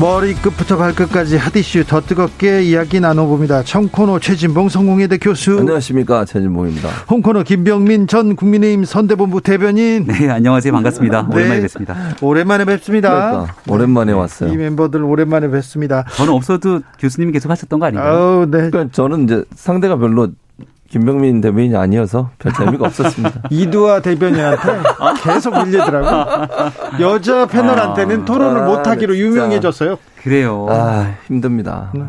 머리끝부터 발끝까지 핫이슈 더 뜨겁게 이야기 나눠봅니다. 청코노 최진봉 성공회대 교수. 안녕하십니까 최진봉입니다. 홍코노 김병민 전 국민의힘 선대본부 대변인. 네 안녕하세요 반갑습니다. 네. 오랜만에 뵙습니다. 오랜만에 뵙습니다. 그러니까, 오랜만에 왔어요. 이 멤버들 오랜만에 뵙습니다. 저는 없어도 교수님이 계속 하셨던 거 아닌가요? 아우, 네. 그러니까 저는 이제 상대가 별로 김병민 대변인이 아니어서 별 재미가 없었습니다. 이두아 대변인한테 계속 밀리더라고. 여자 패널한테는 아, 토론을 아, 못하기로 유명해졌어요. 그래요. 아 힘듭니다. 네.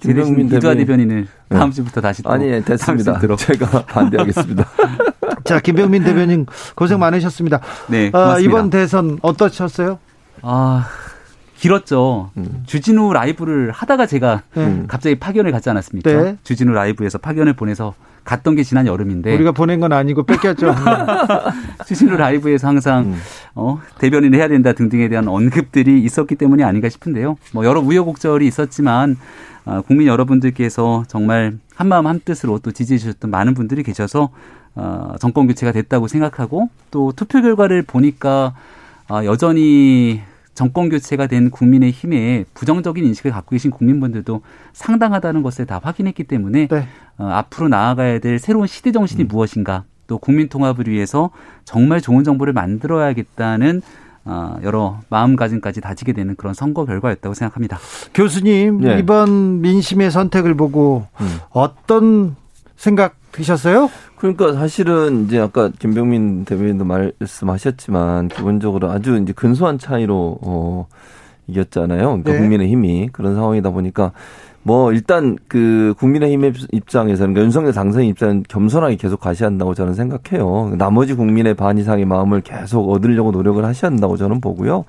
김병민 이두아 대변인을 네. 다음 주부터 다시 또 아니 됐습니다. 제가 반대하겠습니다. 자 김병민 대변인 고생 많으셨습니다. 네 아, 이번 대선 어떠셨어요? 아 길었죠. 음. 주진우 라이브를 하다가 제가 음. 갑자기 파견을 갔지 않았습니까? 네. 주진우 라이브에서 파견을 보내서 갔던 게 지난 여름인데 우리가 보낸 건 아니고 뺏겼죠. 주진우 라이브에서 항상 음. 어, 대변인을 해야 된다 등등에 대한 언급들이 있었기 때문이 아닌가 싶은데요. 뭐 여러 우여곡절이 있었지만 어, 국민 여러분들께서 정말 한마음 한뜻으로 또 지지해 주셨던 많은 분들이 계셔서 어, 정권 교체가 됐다고 생각하고 또 투표 결과를 보니까 어, 여전히 정권 교체가 된 국민의 힘에 부정적인 인식을 갖고 계신 국민분들도 상당하다는 것을 다 확인했기 때문에 네. 어, 앞으로 나아가야 될 새로운 시대 정신이 음. 무엇인가 또 국민 통합을 위해서 정말 좋은 정부를 만들어야겠다는 어, 여러 마음가짐까지 다지게 되는 그런 선거 결과였다고 생각합니다. 교수님 네. 이번 민심의 선택을 보고 음. 어떤 생각 드셨어요? 그러니까 사실은 이제 아까 김병민 대변인도 말씀하셨지만 기본적으로 아주 이제 근소한 차이로 어 이겼잖아요. 그러니까 네. 국민의힘이 그런 상황이다 보니까 뭐 일단 그 국민의힘 입장에서는 그러니까 윤석열 당선인 입장은 겸손하게 계속 가셔야 한다고 저는 생각해요. 나머지 국민의 반 이상의 마음을 계속 얻으려고 노력을 하셔야 한다고 저는 보고요.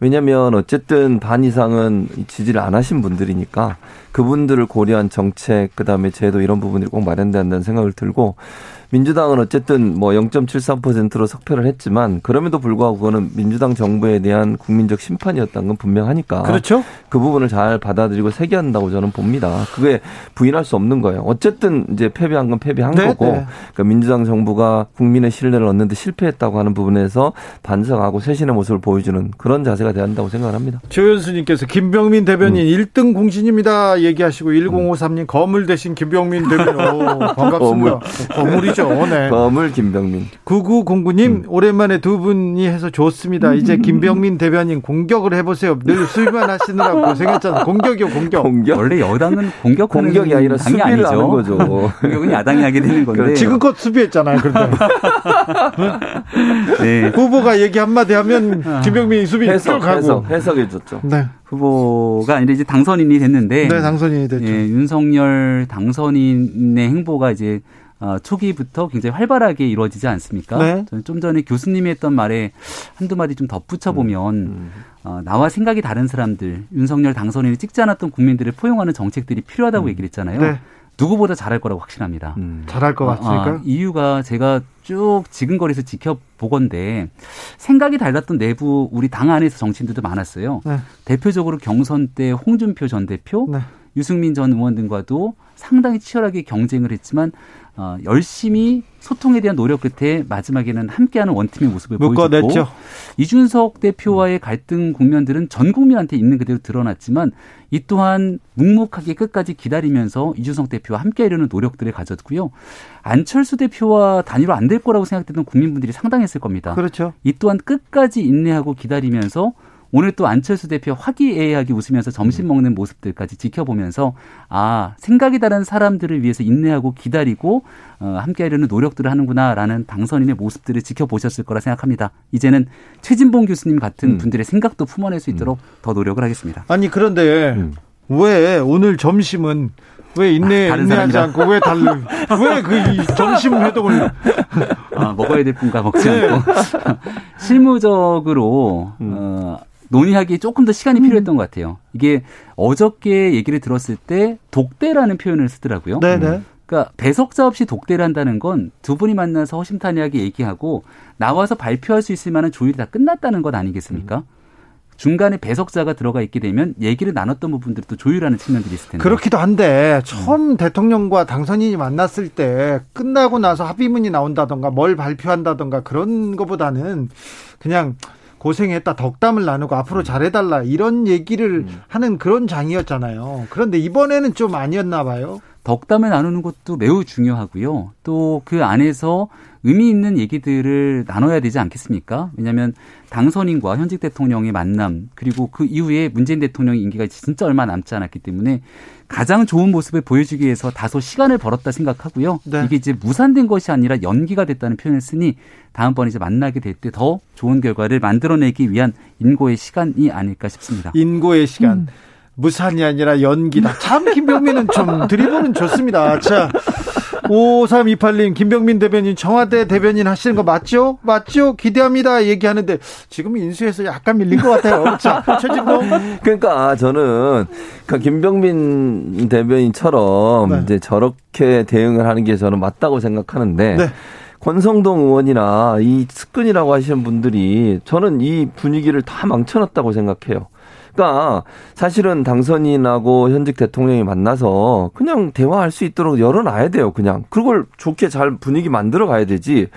왜냐하면 어쨌든 반 이상은 지지를 안 하신 분들이니까 그분들을 고려한 정책 그다음에 제도 이런 부분들이 꼭 마련돼야 한다는 생각을 들고 민주당은 어쨌든 뭐 0.73%로 석패를 했지만 그럼에도 불구하고 그거는 민주당 정부에 대한 국민적 심판이었다는 건 분명하니까 그렇죠. 그 부분을 잘 받아들이고 세계한다고 저는 봅니다. 그게 부인할 수 없는 거예요. 어쨌든 이제 패배한 건 패배한 네, 거고 네. 그러니까 민주당 정부가 국민의 신뢰를 얻는데 실패했다고 하는 부분에서 반성하고 쇄신의 모습을 보여주는 그런 자세가 돼야 한다고 생각합니다. 조현수님께서 김병민 대변인 음. 1등 공신입니다 얘기하시고 1053님 거물 대신 김병민 대변인 오, 반갑습니다. 거물. 거물이 거죠. 네. 거물 김병민. 9909님 음. 오랜만에 두 분이 해서 좋습니다. 이제 김병민 대변인 공격을 해보세요. 늘 수비만 하시느라고 고생했잖아요. 공격이요 공격. 공격. 원래 여당은 공격 공격이 아니라 수비를 아니죠. 하는 거죠. 공격은 야당이 하게 되는 건데. 지금껏 수비했잖아요. 그런데 네. 후보가 얘기 한마디 하면 아. 김병민이 수비 해석, 하고 해석, 해석해줬죠. 네. 후보가 아니라 이제 당선인이 됐는데. 네, 당선인이 됐죠. 예, 윤석열 당선인의 행보가 이제 어, 초기부터 굉장히 활발하게 이루어지지 않습니까? 네. 저는 좀 전에 교수님이 했던 말에 한두 마디 좀 덧붙여 보면 음, 음. 어, 나와 생각이 다른 사람들, 윤석열 당선인을 찍지 않았던 국민들을 포용하는 정책들이 필요하다고 음. 얘기를 했잖아요. 네. 누구보다 잘할 거라고 확신합니다. 음. 잘할 것 같습니까? 아, 이유가 제가 쭉 지금거리에서 지켜보건데 생각이 달랐던 내부 우리 당 안에서 정치인들도 많았어요. 네. 대표적으로 경선 때 홍준표 전 대표, 네. 유승민 전 의원 등과도 상당히 치열하게 경쟁을 했지만 어, 열심히 소통에 대한 노력 끝에 마지막에는 함께하는 원팀의 모습을 묶어냈죠. 보여줬고 이준석 대표와의 갈등 국면들은 전 국민한테 있는 그대로 드러났지만 이 또한 묵묵하게 끝까지 기다리면서 이준석 대표와 함께하려는 노력들을 가졌고요. 안철수 대표와 단일화 안 될 거라고 생각했던 국민분들이 상당했을 겁니다. 그렇죠. 이 또한 끝까지 인내하고 기다리면서 오늘 또 안철수 대표 화기애애하게 웃으면서 점심 음. 먹는 모습들까지 지켜보면서 아 생각이 다른 사람들을 위해서 인내하고 기다리고 어, 함께하려는 노력들을 하는구나라는 당선인의 모습들을 지켜보셨을 거라 생각합니다. 이제는 최진봉 교수님 같은 음. 분들의 생각도 품어낼 수 있도록 음. 더 노력을 하겠습니다. 아니 그런데 음. 왜 오늘 점심은 왜 인내 아, 인내하지 사람이라. 않고 왜 달래 왜그 점심 회동을 아, 먹어야 될 분과 먹지 네. 않고 실무적으로 음. 어, 논의하기에 조금 더 시간이 필요했던 것 같아요. 이게 어저께 얘기를 들었을 때 독대라는 표현을 쓰더라고요. 네네. 그러니까 배석자 없이 독대를 한다는 건 두 분이 만나서 허심탄회하게 얘기하고 나와서 발표할 수 있을 만한 조율이 다 끝났다는 것 아니겠습니까? 중간에 배석자가 들어가 있게 되면 얘기를 나눴던 부분들을 또 조율하는 측면들이 있을 텐데. 그렇기도 한데 처음 음. 대통령과 당선인이 만났을 때 끝나고 나서 합의문이 나온다던가 뭘 발표한다던가 그런 것보다는 그냥 고생했다 덕담을 나누고 앞으로 잘해달라 이런 얘기를 음. 하는 그런 장이었잖아요. 그런데 이번에는 좀 아니었나 봐요. 덕담을 나누는 것도 매우 중요하고요. 또 그 안에서 의미 있는 얘기들을 나눠야 되지 않겠습니까? 왜냐하면 당선인과 현직 대통령의 만남 그리고 그 이후에 문재인 대통령의 임기가 진짜 얼마 남지 않았기 때문에 가장 좋은 모습을 보여주기 위해서 다소 시간을 벌었다 생각하고요. 네. 이게 이제 무산된 것이 아니라 연기가 됐다는 표현을 쓰니 다음번에 이제 만나게 될 때 더 좋은 결과를 만들어내기 위한 인고의 시간이 아닐까 싶습니다. 인고의 시간. 음. 무산이 아니라 연기다. 참 김병민은 좀 드리블은 좋습니다. 자, 5328님, 김병민 대변인 청와대 대변인 하시는 거 맞죠? 맞죠? 기대합니다. 얘기하는데 지금 인수해서 약간 밀린 것 같아요. 자, 최진봉. 그러니까 저는 그 김병민 대변인처럼 네. 이제 저렇게 대응을 하는 게 저는 맞다고 생각하는데 네. 권성동 의원이나 이 측근이라고 하시는 분들이 저는 이 분위기를 다 망쳐놨다고 생각해요. 그러니까 사실은 당선인하고 현직 대통령이 만나서 그냥 대화할 수 있도록 열어놔야 돼요. 그냥 그걸 좋게 잘 분위기 만들어 가야 되지.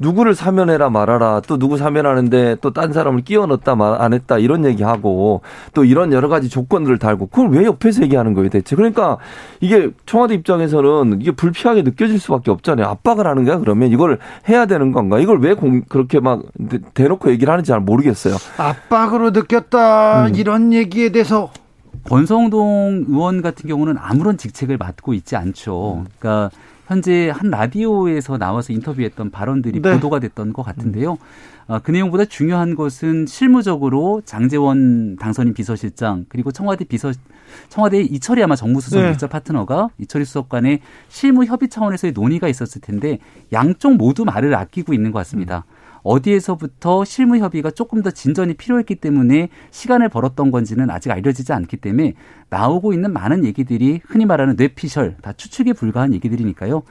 누구를 사면해라 말아라. 또 누구 사면하는데 또 딴 사람을 끼워 넣었다 말 안 했다 이런 얘기하고 또 이런 여러 가지 조건들을 달고 그걸 왜 옆에서 얘기하는 거예요 대체? 그러니까 이게 청와대 입장에서는 이게 불피하게 느껴질 수밖에 없잖아요. 압박을 하는 거야 그러면? 이걸 해야 되는 건가? 이걸 왜 공, 그렇게 막 대놓고 얘기를 하는지 잘 모르겠어요. 압박으로 느꼈다 음. 이런 얘기에 대해서. 권성동 의원 같은 경우는 아무런 직책을 맡고 있지 않죠. 그러니까 현재 한 라디오에서 나와서 인터뷰했던 발언들이 네. 보도가 됐던 것 같은데요. 어, 그 내용보다 중요한 것은 실무적으로 장재원 당선인 비서실장 그리고 청와대 비서 청와대 이철이 아마 정무수석 네. 일자 파트너가 이철이 수석 간의 실무 협의 차원에서의 논의가 있었을 텐데 양쪽 모두 말을 아끼고 있는 것 같습니다. 음. 어디에서부터 실무 협의가 조금 더 진전이 필요했기 때문에 시간을 벌었던 건지는 아직 알려지지 않기 때문에 나오고 있는 많은 얘기들이 흔히 말하는 뇌피셜 다 추측에 불과한 얘기들이니까요.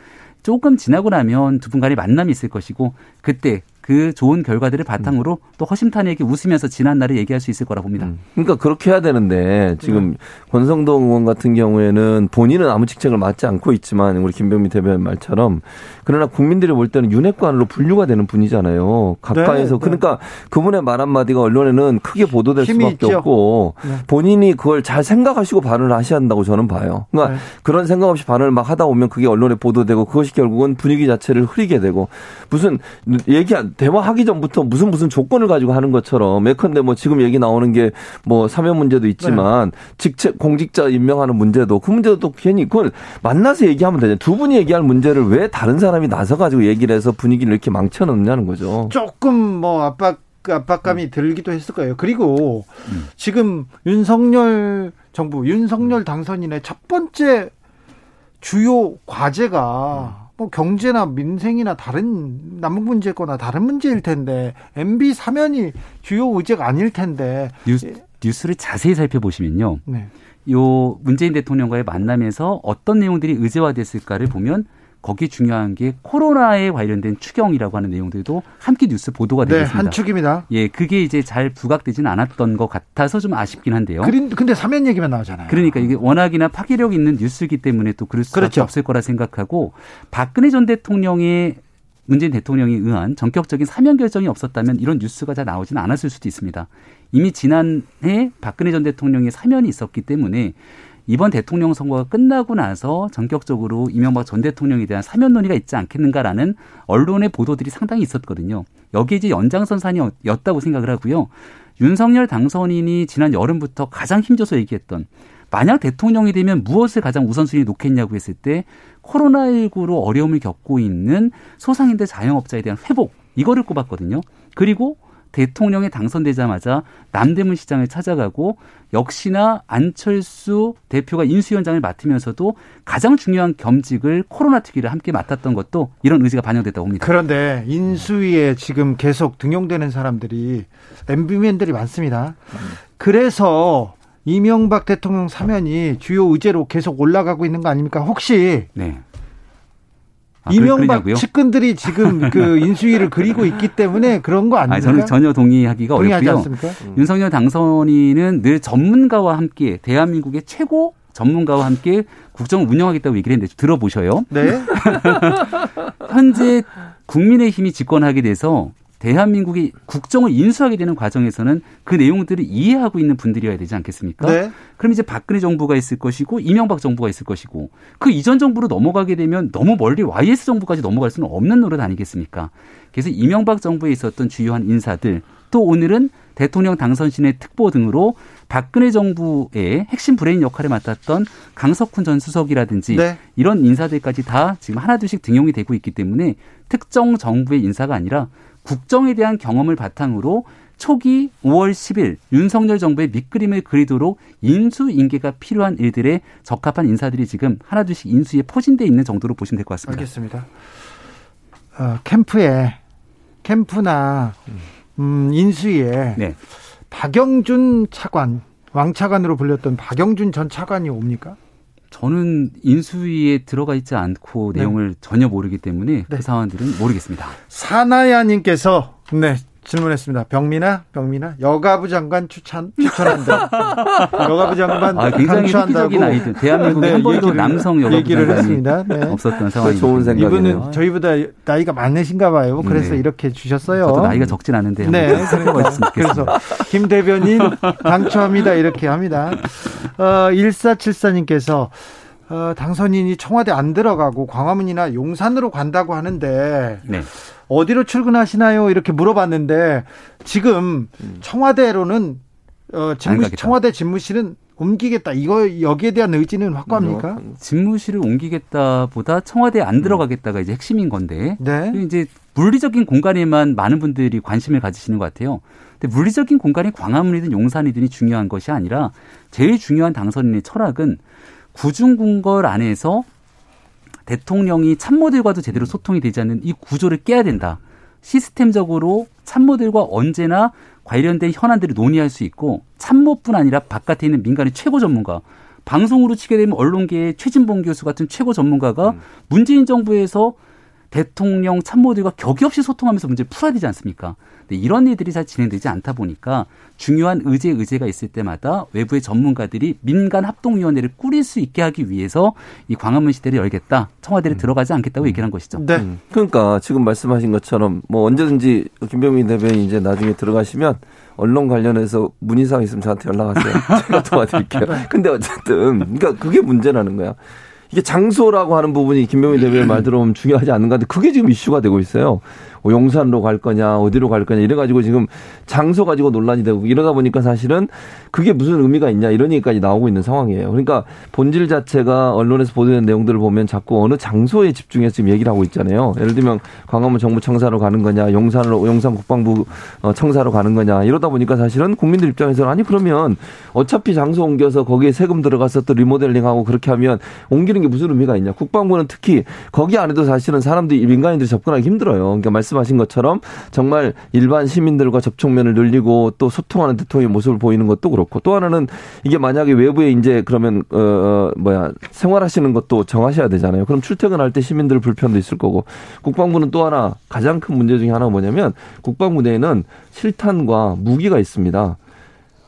조금 지나고 나면 두 분 간의 만남이 있을 것이고 그때 그 좋은 결과들을 바탕으로 또 허심탄회하게 웃으면서 지난 날을 얘기할 수 있을 거라 봅니다. 음. 그러니까 그렇게 해야 되는데 지금 네. 권성동 의원 같은 경우에는 본인은 아무 직책을 맡지 않고 있지만 우리 김병민 대변인 말처럼 그러나 국민들이 볼 때는 윤핵관으로 분류가 되는 분이잖아요. 가까이서 네, 네. 그러니까 그분의 말 한마디가 언론에는 크게 보도될 수밖에 있죠. 없고 네. 본인이 그걸 잘 생각하시고 발언을 하셔야 한다고 저는 봐요. 그러니까 네. 그런 생각 없이 발언을 막 하다 보면 그게 언론에 보도되고 그것이 결국은 분위기 자체를 흐리게 되고 무슨 얘기 안 대화하기 전부터 무슨 무슨 조건을 가지고 하는 것처럼 예컨대 뭐 지금 얘기 나오는 게 뭐 사면 문제도 있지만 네. 직책 공직자 임명하는 문제도 그 문제도 또 괜히 그걸 만나서 얘기하면 되잖아요. 두 분이 얘기할 문제를 왜 다른 사람이 나서 가지고 얘기를 해서 분위기를 이렇게 망쳐놓냐는 거죠. 조금 뭐 압박 압박감이 음. 들기도 했을 거예요. 그리고 음. 지금 윤석열 정부 윤석열 당선인의 첫 번째 주요 과제가 음. 뭐 경제나 민생이나 다른 남북 문제거나 다른 문제일 텐데 MB 사면이 주요 의제가 아닐 텐데 뉴스, 뉴스 를 자세히 살펴보시면요. 네. 요 문재인 대통령과의 만남에서 어떤 내용들이 의제화됐을까를 보면 거기 중요한 게 코로나에 관련된 추경이라고 하는 내용들도 함께 뉴스 보도가. 네, 한 축입니다. 예, 그게 이제 잘 부각되진 않았던 것 같아서 좀 아쉽긴 한데요. 근데 사면 얘기만 나오잖아요. 그러니까 이게 워낙이나 파괴력 있는 뉴스이기 때문에 또 그럴 수밖에 그렇죠. 없을 거라 생각하고 박근혜 전 대통령의 문재인 대통령에 의한 전격적인 사면 결정이 없었다면 이런 뉴스가 잘 나오지는 않았을 수도 있습니다. 이미 지난해 박근혜 전 대통령의 사면이 있었기 때문에 이번 대통령 선거가 끝나고 나서 전격적으로 이명박 전 대통령에 대한 사면 논의가 있지 않겠는가라는 언론의 보도들이 상당히 있었거든요. 여기에 이제 연장선상이었다고 생각을 하고요. 윤석열 당선인이 지난 여름부터 가장 힘줘서 얘기했던 만약 대통령이 되면 무엇을 가장 우선순위에 놓겠냐고 했을 때 코로나19로 어려움을 겪고 있는 소상인들 자영업자에 대한 회복 이거를 꼽았거든요. 그리고 대통령이 당선되자마자 남대문 시장을 찾아가고 역시나 안철수 대표가 인수위원장을 맡으면서도 가장 중요한 겸직을 코로나 특위를 함께 맡았던 것도 이런 의지가 반영됐다고 봅니다. 그런데 인수위에 지금 계속 등용되는 사람들이 MB맨들이 많습니다. 그래서 이명박 대통령 사면이 주요 의제로 계속 올라가고 있는 거 아닙니까? 혹시 네. 아, 이명박 그러냐고요? 측근들이 지금 그 인수위를 그리고 있기 때문에 그런 거 아닙니까? 아니, 저는 전혀 동의하기가 동의하지 어렵고요. 않습니까? 윤석열 당선인은 늘 전문가와 함께 대한민국의 최고 전문가와 함께 국정을 운영하겠다고 얘기를 했는데 좀 들어보셔요. 네. 현재 국민의힘이 집권하게 돼서 대한민국이 국정을 인수하게 되는 과정에서는 그 내용들을 이해하고 있는 분들이어야 되지 않겠습니까? 네. 그럼 이제 박근혜 정부가 있을 것이고 이명박 정부가 있을 것이고 그 이전 정부로 넘어가게 되면 너무 멀리 YS 정부까지 넘어갈 수는 없는 노릇 아니겠습니까? 그래서 이명박 정부에 있었던 주요한 인사들 또 오늘은 대통령 당선신의 특보 등으로 박근혜 정부의 핵심 브레인 역할을 맡았던 강석훈 전 수석이라든지 네. 이런 인사들까지 다 지금 하나둘씩 등용이 되고 있기 때문에 특정 정부의 인사가 아니라 국정에 대한 경험을 바탕으로 초기 5월 10일 윤석열 정부의 밑그림을 그리도록 인수인계가 필요한 일들에 적합한 인사들이 지금 하나둘씩 인수에 포진돼 있는 정도로 보시면 될 것 같습니다. 알겠습니다. 어, 캠프에 캠프나 음, 인수위에 네. 박영준 차관 왕 차관으로 불렸던 박영준 전 차관이 옵니까? 저는 인수위에 들어가 있지 않고 네. 내용을 전혀 모르기 때문에 네. 그 상황들은 모르겠습니다. 사나야님께서 네 질문했습니다. 병민아, 병민아, 여가부 장관 추천 추천한다. 여가부 장관 아, 굉장히 획기적인 아이들. 대한민국에 네, 한 번도 얘기를- 남성 여가부 얘기를 장관이 했습니다. 네. 없었던 상황이 좋은 생각이네요. 이분은 저희보다 나이가 많으신가 봐요. 그래서 네. 이렇게 주셨어요. 저도 나이가 적진 않은데 네, 그러니까. 해봤으면 그래서. 김 대변인 당초합니다 이렇게 합니다. 어, 1474님께서 어, 당선인이 청와대 안 들어가고 광화문이나 용산으로 간다고 하는데 네. 어디로 출근하시나요? 이렇게 물어봤는데 지금 청와대로는 어, 안 집무, 가겠다. 청와대 집무실은 옮기겠다. 이거 여기에 대한 의지는 확고합니까? 집무실을 옮기겠다보다 청와대에 안 들어가겠다가 이제 핵심인 건데 네. 이제 물리적인 공간에만 많은 분들이 관심을 가지시는 것 같아요. 근데 물리적인 공간이 광화문이든 용산이든이 중요한 것이 아니라 제일 중요한 당선인의 철학은 구중궁궐 안에서 대통령이 참모들과도 제대로 소통이 되지 않는 이 구조를 깨야 된다. 시스템적으로 참모들과 언제나 관련된 현안들을 논의할 수 있고 참모뿐 아니라 바깥에 있는 민간의 최고 전문가 방송으로 치게 되면 언론계의 최진봉 교수 같은 최고 전문가가 문재인 정부에서 대통령 참모들과 격이 없이 소통하면서 문제를 풀어야 되지 않습니까? 근데 이런 일들이 잘 진행되지 않다 보니까 중요한 의제 의제가 있을 때마다 외부의 전문가들이 민간 합동위원회를 꾸릴 수 있게 하기 위해서 이 광화문 시대를 열겠다. 청와대를 들어가지 않겠다고 얘기를 한 것이죠. 네. 음. 그러니까 지금 말씀하신 것처럼 뭐 언제든지 김병민 대변인 이제 나중에 들어가시면 언론 관련해서 문의사항 있으면 저한테 연락하세요. 제가 도와드릴게요. 근데 어쨌든 그러니까 그게 문제라는 거야. 이게 장소라고 하는 부분이 김병민 대변인 말 들어보면 중요하지 않는가 근데 그게 지금 이슈가 되고 있어요. 뭐 용산으로 갈 거냐 어디로 갈 거냐 이래가지고 지금 장소 가지고 논란이 되고 이러다 보니까 사실은 그게 무슨 의미가 있냐 이런 얘기까지 나오고 있는 상황이에요. 그러니까 본질 자체가 언론에서 보도된 내용들을 보면 자꾸 어느 장소에 집중해서 지금 얘기를 하고 있잖아요. 예를 들면 광화문 정부 청사로 가는 거냐 용산으로 용산 국방부 어, 청사로 가는 거냐 이러다 보니까 사실은 국민들 입장에서는 아니 그러면 어차피 장소 옮겨서 거기에 세금 들어가서 또 리모델링하고 그렇게 하면 옮기는 게 무슨 의미가 있냐. 국방부는 특히 거기 안에도 사실은 사람들이 민간인들이 접근하기 힘들어요. 그러니까 말씀 하신 것처럼 정말 일반 시민들과 접촉면을 늘리고 또 소통하는 대통령의 모습을 보이는 것도 그렇고 또 하나는 이게 만약에 외부에 이제 그러면 어, 어 뭐야 생활하시는 것도 정하셔야 되잖아요. 그럼 출퇴근할 때 시민들 불편도 있을 거고 국방부는 또 하나 가장 큰 문제 중에 하나가 뭐냐면 국방부 내에는 실탄과 무기가 있습니다.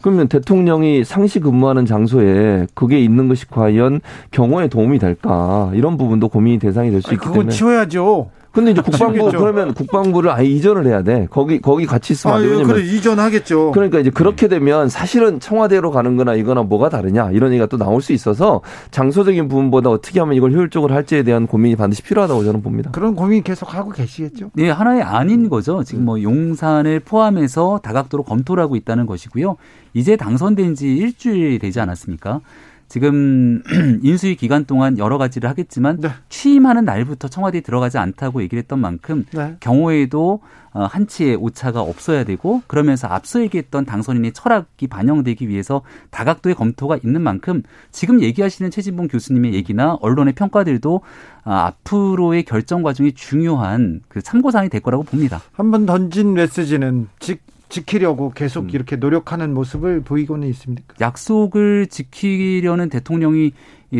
그러면 대통령이 상시 근무하는 장소에 그게 있는 것이 과연 경호에 도움이 될까 이런 부분도 고민이 대상이 될 수 있기 그건 때문에. 치워야죠. 근데 이제 국방부 치우겠죠. 그러면 국방부를 아예 이전을 해야 돼. 거기 거기 같이 있으면 안 돼. 아유, 왜냐면 그래 이전하겠죠. 그러니까 이제 그렇게 되면 사실은 청와대로 가는 거나 이거나 뭐가 다르냐 이런 얘기가 또 나올 수 있어서 장소적인 부분보다 어떻게 하면 이걸 효율적으로 할지에 대한 고민이 반드시 필요하다고 저는 봅니다. 그런 고민 계속 하고 계시겠죠. 네, 하나의 아닌 거죠. 지금 뭐 용산을 포함해서 다각도로 검토를 하고 있다는 것이고요. 이제 당선된 지 일주일 되지 않았습니까? 지금 인수위 기간 동안 여러 가지를 하겠지만 네. 취임하는 날부터 청와대에 들어가지 않다고 얘기를 했던 만큼 네. 경호에도 어, 한치의 오차가 없어야 되고 그러면서 앞서 얘기했던 당선인의 철학이 반영되기 위해서 다각도의 검토가 있는 만큼 지금 얘기하시는 최진봉 교수님의 얘기나 언론의 평가들도 아, 앞으로의 결정 과정이 중요한 그 참고사항이 될 거라고 봅니다. 한번 던진 메시지는 지, 지키려고 계속 이렇게 노력하는 모습을 보이고는 있습니까? 약속을 지키려는 대통령이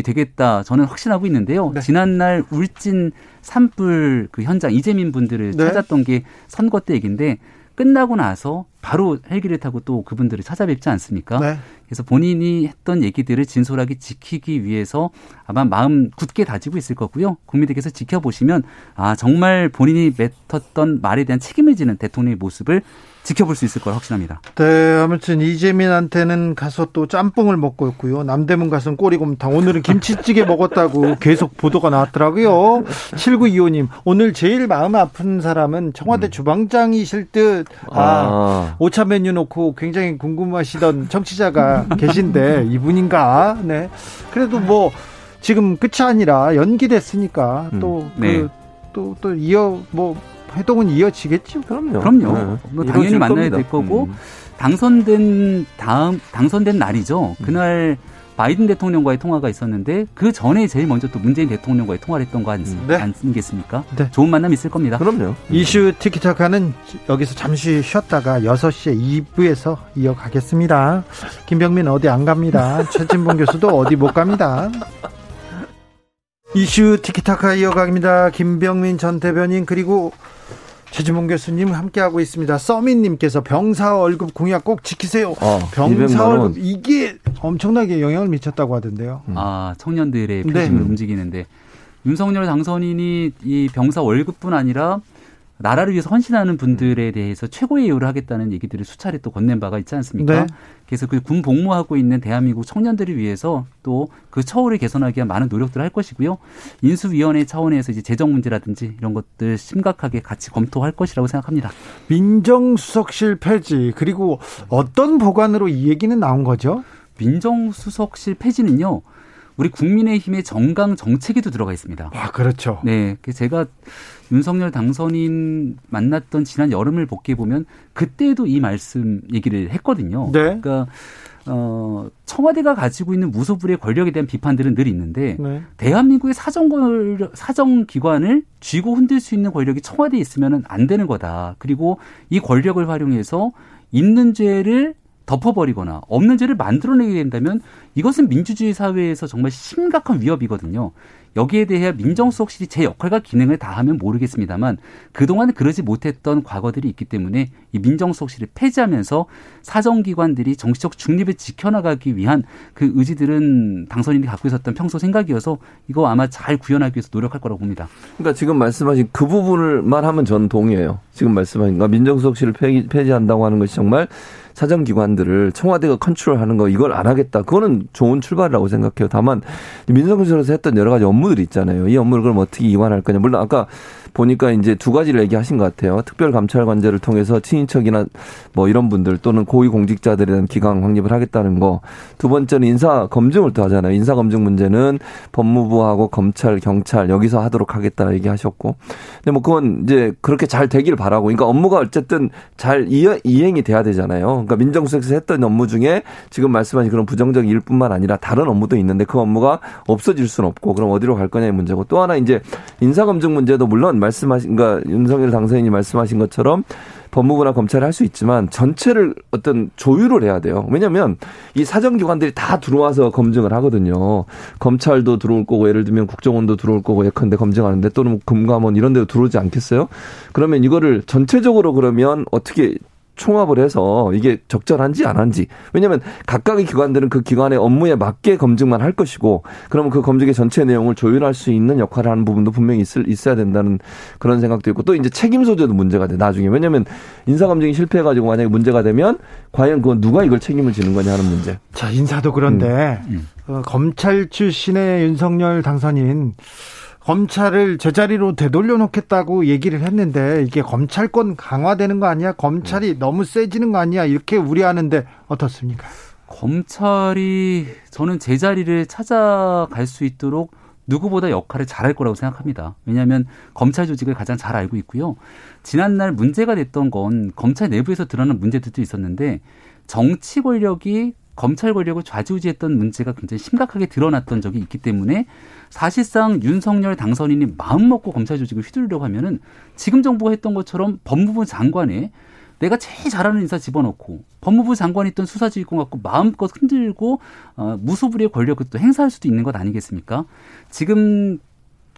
되겠다 저는 확신하고 있는데요. 네. 지난날 울진 산불 그 현장 이재민 분들을 네. 찾았던 게 선거 때 얘기인데 끝나고 나서 바로 헬기를 타고 또 그분들을 찾아뵙지 않습니까? 네. 그래서 본인이 했던 얘기들을 진솔하게 지키기 위해서 아마 마음 굳게 다지고 있을 거고요. 국민들께서 지켜보시면 아 정말 본인이 맺었던 말에 대한 책임을 지는 대통령의 모습을 지켜볼 수 있을 거라 확신합니다. 네, 아무튼 이재민한테는 가서 또 짬뽕을 먹고 있고요. 남대문 가서는 꼬리곰탕. 오늘은 김치찌개 먹었다고 계속 보도가 나왔더라고요. 7925님, 오늘 제일 마음 아픈 사람은 청와대 주방장이실 듯. 아, 아. 오차 메뉴 놓고 굉장히 궁금하시던 청취자가 계신데 이분인가? 네. 그래도 뭐 지금 끝이 아니라 연기됐으니까 또 그, 네. 또, 또 이어 뭐 활동은 이어지겠죠. 그럼요. 그럼요. 네. 뭐 당연히 만나야 겁니다. 될 거고 음. 당선된 다음 당선된 날이죠. 그날 바이든 대통령과의 통화가 있었는데 그 전에 제일 먼저 또 문재인 대통령과의 통화를 했던 거 아니, 네. 아니겠습니까? 네. 좋은 만남 있을 겁니다. 그럼요. 이슈 티키타카는 여기서 잠시 쉬었다가 6시에 2부에서 이어가겠습니다. 김병민 어디 안 갑니다. 최진봉 교수도 어디 못 갑니다. 이슈 티키타카 이어갑니다. 김병민 전 대변인 그리고 최진봉 교수님 함께하고 있습니다. 써민님께서 병사 월급 공약 꼭 지키세요. 어, 병사 200만 원. 월급 이게 엄청나게 영향을 미쳤다고 하던데요. 아 청년들의 네. 표심을 움직이는데 윤석열 당선인이 이 병사 월급뿐 아니라 나라를 위해서 헌신하는 분들에 대해서 최고의 예우를 하겠다는 얘기들을 수차례 또 건넨 바가 있지 않습니까? 네. 그래서 그 군 복무하고 있는 대한민국 청년들을 위해서 또 그 처우를 개선하기 위한 많은 노력들을 할 것이고요. 인수위원회 차원에서 이제 재정 문제라든지 이런 것들 심각하게 같이 검토할 것이라고 생각합니다. 민정수석실 폐지 그리고 어떤 보관으로 이 얘기는 나온 거죠? 민정수석실 폐지는요. 우리 국민의힘의 정강 정책에도 들어가 있습니다. 아 그렇죠. 네, 그 제가 윤석열 당선인 만났던 지난 여름을 복귀해 보면 그때도 이 말씀 얘기를 했거든요. 네. 그러니까 어 청와대가 가지고 있는 무소불위의 권력에 대한 비판들은 늘 있는데 네. 대한민국의 사정 권력, 사정 기관을 쥐고 흔들 수 있는 권력이 청와대에 있으면은 안 되는 거다. 그리고 이 권력을 활용해서 있는 죄를 덮어버리거나 없는 죄를 만들어내게 된다면 이것은 민주주의 사회에서 정말 심각한 위협이거든요. 여기에 대해 민정수석실이 제 역할과 기능을 다하면 모르겠습니다만 그동안 그러지 못했던 과거들이 있기 때문에 이 민정수석실을 폐지하면서 사정기관들이 정치적 중립을 지켜나가기 위한 그 의지들은 당선인이 갖고 있었던 평소 생각이어서 이거 아마 잘 구현하기 위해서 노력할 거라고 봅니다. 그러니까 지금 말씀하신 그 부분을만 하면 전 동의해요. 지금 말씀하신 거 민정수석실을 폐지한다고 하는 것이 정말 사정기관들을 청와대가 컨트롤하는 거 이걸 안 하겠다. 그거는 좋은 출발이라고 생각해요. 다만 민정수석에서 했던 여러 가지 업무들이 있잖아요. 이 업무를 그럼 어떻게 이관할 거냐. 물론 아까 보니까 이제 두 가지를 얘기하신 것 같아요. 특별감찰관제를 통해서 친인척이나 뭐 이런 분들 또는 고위공직자들에 대한 기강 확립을 하겠다는 거. 두 번째는 인사 검증을 또 하잖아요. 인사 검증 문제는 법무부하고 검찰, 경찰 여기서 하도록 하겠다 얘기하셨고. 근데 뭐 그건 이제 그렇게 잘 되길 바라고. 그러니까 업무가 어쨌든 잘 이행이 돼야 되잖아요. 그러니까 민정수석에서 했던 업무 중에 지금 말씀하신 그런 부정적 일뿐만 아니라 다른 업무도 있는데 그 업무가 없어질 수는 없고 그럼 어디로 갈 거냐의 문제고 또 하나 이제 인사검증 문제도 물론 말씀하신 그러니까 윤석열 당선인이 말씀하신 것처럼 법무부나 검찰이 할 수 있지만 전체를 어떤 조율을 해야 돼요. 왜냐하면 이 사정기관들이 다 들어와서 검증을 하거든요. 검찰도 들어올 거고 예를 들면 국정원도 들어올 거고 예컨대 검증하는데 또는 금감원 이런 데도 들어오지 않겠어요? 그러면 이거를 전체적으로 그러면 어떻게 총합을 해서 이게 적절한지 안 한지. 왜냐하면 각각의 기관들은 그 기관의 업무에 맞게 검증만 할 것이고, 그러면 그 검증의 전체 내용을 조율할 수 있는 역할을 하는 부분도 분명히 있을, 있어야 된다는 그런 생각도 있고, 또 이제 책임 소재도 문제가 돼, 나중에. 왜냐하면 인사 검증이 실패해가지고 만약에 문제가 되면, 과연 그건 누가 이걸 책임을 지는 거냐 하는 문제. 자, 인사도 그런데, 어, 검찰 출신의 윤석열 당선인, 검찰을 제자리로 되돌려 놓겠다고 얘기를 했는데 이게 검찰권 강화되는 거 아니야? 검찰이 너무 세지는 거 아니야? 이렇게 우려하는데 어떻습니까? 검찰이 저는 제자리를 찾아갈 수 있도록 누구보다 역할을 잘할 거라고 생각합니다. 왜냐하면 검찰 조직을 가장 잘 알고 있고요. 지난날 문제가 됐던 건 검찰 내부에서 드러난 문제들도 있었는데 정치 권력이 검찰 권력을 좌지우지했던 문제가 굉장히 심각하게 드러났던 적이 있기 때문에 사실상 윤석열 당선인이 마음 먹고 검찰 조직을 휘두르려고 하면은 지금 정부가 했던 것처럼 법무부 장관에 내가 제일 잘하는 인사 집어넣고 법무부 장관이 있던 수사지휘권 갖고 마음껏 흔들고 어, 무소불위의 권력을 또 행사할 수도 있는 것 아니겠습니까? 지금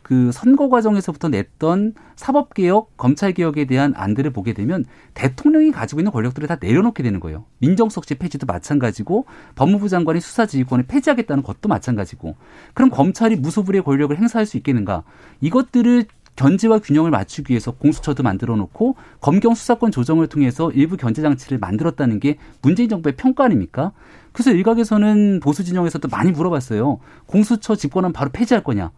그 선거 과정에서부터 냈던 사법개혁, 검찰개혁에 대한 안들을 보게 되면 대통령이 가지고 있는 권력들을 다 내려놓게 되는 거예요. 민정수석실 폐지도 마찬가지고 법무부 장관이 수사지휘권을 폐지하겠다는 것도 마찬가지고 그럼 검찰이 무소불위의 권력을 행사할 수 있겠는가? 이것들을 견제와 균형을 맞추기 위해서 공수처도 만들어 놓고 검경 수사권 조정을 통해서 일부 견제 장치를 만들었다는 게 문재인 정부의 평가 아닙니까? 그래서 일각에서는 보수 진영에서도 많이 물어봤어요. 공수처 집권은 바로 폐지할 거냐?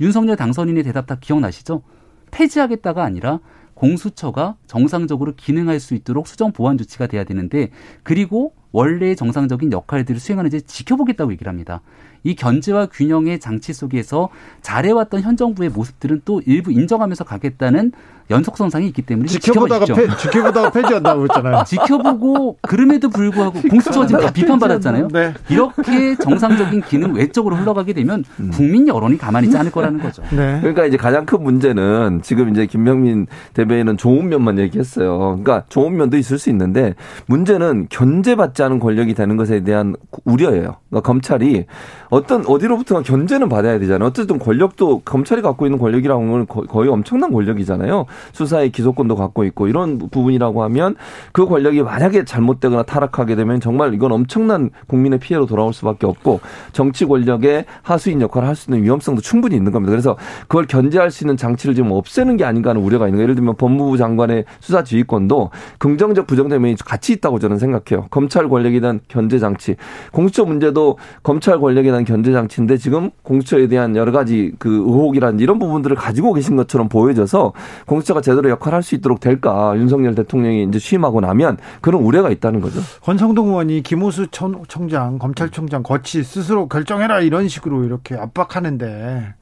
윤석열 당선인의 대답 다 기억나시죠? 폐지하겠다가 아니라 공수처가 정상적으로 기능할 수 있도록 수정 보완 조치가 돼야 되는데 그리고 원래의 정상적인 역할들을 수행하는지 지켜보겠다고 얘기를 합니다. 이 견제와 균형의 장치 속에서 잘해왔던 현 정부의 모습들은 또 일부 인정하면서 가겠다는 연속성상이 있기 때문에 지켜보다가. 패, 지켜보다가 폐지한다고 했잖아요. 지켜보고 그름에도 불구하고 공수처가 지금 다 비판받았잖아요. 네. 이렇게 정상적인 기능 외적으로 흘러가게 되면 국민 여론이 가만히 있지 않을 거라는 거죠. 네. 그러니까 이제 가장 큰 문제는 지금 이제 김병민 대변인은 좋은 면만 얘기했어요. 그러니까 좋은 면도 있을 수 있는데 문제는 견제받지 않은 권력이 되는 것에 대한 우려예요. 그러니까 검찰이 어떤 어디로부터 견제는 받아야 되잖아요. 어쨌든 권력도 검찰이 갖고 있는 권력이라는 건 거의 엄청난 권력이잖아요. 수사의 기소권도 갖고 있고 이런 부분이라고 하면 그 권력이 만약에 잘못되거나 타락하게 되면 정말 이건 엄청난 국민의 피해로 돌아올 수밖에 없고 정치 권력의 하수인 역할을 할 수 있는 위험성도 충분히 있는 겁니다. 그래서 그걸 견제할 수 있는 장치를 지금 없애는 게 아닌가 하는 우려가 있는 거예요. 예를 들면 법무부 장관의 수사 지휘권도 긍정적 부정적 면이 같이 있다고 저는 생각해요. 검찰 권력에 대한 견제 장치, 공수처 문제도 검찰 권력에 대한 견제 장치인데 지금 공수처에 대한 여러 가지 그 의혹이라든지 이런 부분들을 가지고 계신 것처럼 보여져서 공수처가 제대로 역할을 할수 있도록 될까 윤석열 대통령이 이제 취임하고 나면 그런 우려가 있다는 거죠. 권성동 의원이 김호수 청, 장 검찰총장 거치 스스로 결정해라 이런 식으로 이렇게 압박하는데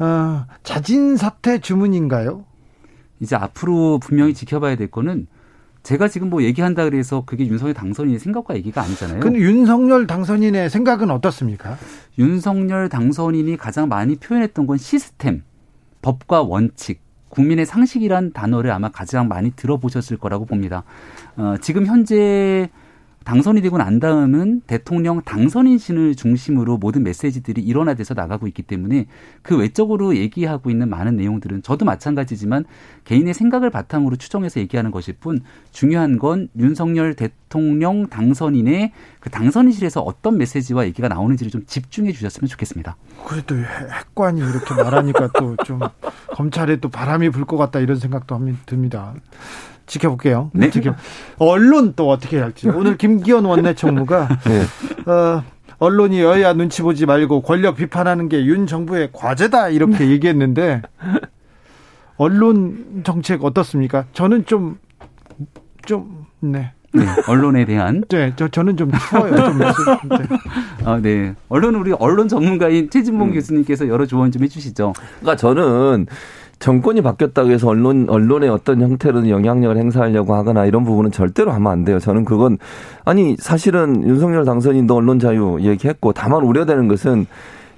어, 자진 사퇴 주문인가요? 이제 앞으로 분명히 지켜봐야 될 거는 제가 지금 뭐 얘기한다 그래서 그게 윤석열 당선인의 생각과 얘기가 아니잖아요. 그 윤석열 당선인의 생각은 어떻습니까? 윤석열 당선인이 가장 많이 표현했던 건 시스템, 법과 원칙, 국민의 상식이란 단어를 아마 가장 많이 들어보셨을 거라고 봅니다. 어, 지금 현재 당선이 되고 난 다음은 대통령 당선인신을 중심으로 모든 메시지들이 일원화돼서 나가고 있기 때문에 그 외적으로 얘기하고 있는 많은 내용들은 저도 마찬가지지만 개인의 생각을 바탕으로 추정해서 얘기하는 것일 뿐 중요한 건 윤석열 대통령 당선인의 그 당선인실에서 어떤 메시지와 얘기가 나오는지를 좀 집중해 주셨으면 좋겠습니다. 그래도 핵관이 이렇게 말하니까 또 좀 검찰에 또 바람이 불 것 같다 이런 생각도 듭니다. 지켜볼게요. 네. 지켜. 언론 또 어떻게 할지. 오늘 김기현 원내총무가 네. 어, 언론이 여야 눈치 보지 말고 권력 비판하는 게 윤 정부의 과제다 이렇게 얘기했는데 언론 정책 어떻습니까? 저는 좀 좀 네. 네, 언론에 대한. 네, 저, 저는 좀 추워요. 좀 네. 아, 네. 언론, 우리 언론 전문가인 최진봉 음. 교수님께서 여러 조언 좀 해주시죠. 그러니까 저는 정권이 바뀌었다고 해서 언론 언론의 어떤 형태로는 영향력을 행사하려고 하거나 이런 부분은 절대로 하면 안 돼요. 저는 그건 아니 사실은 윤석열 당선인도 언론 자유 얘기했고 다만 우려되는 것은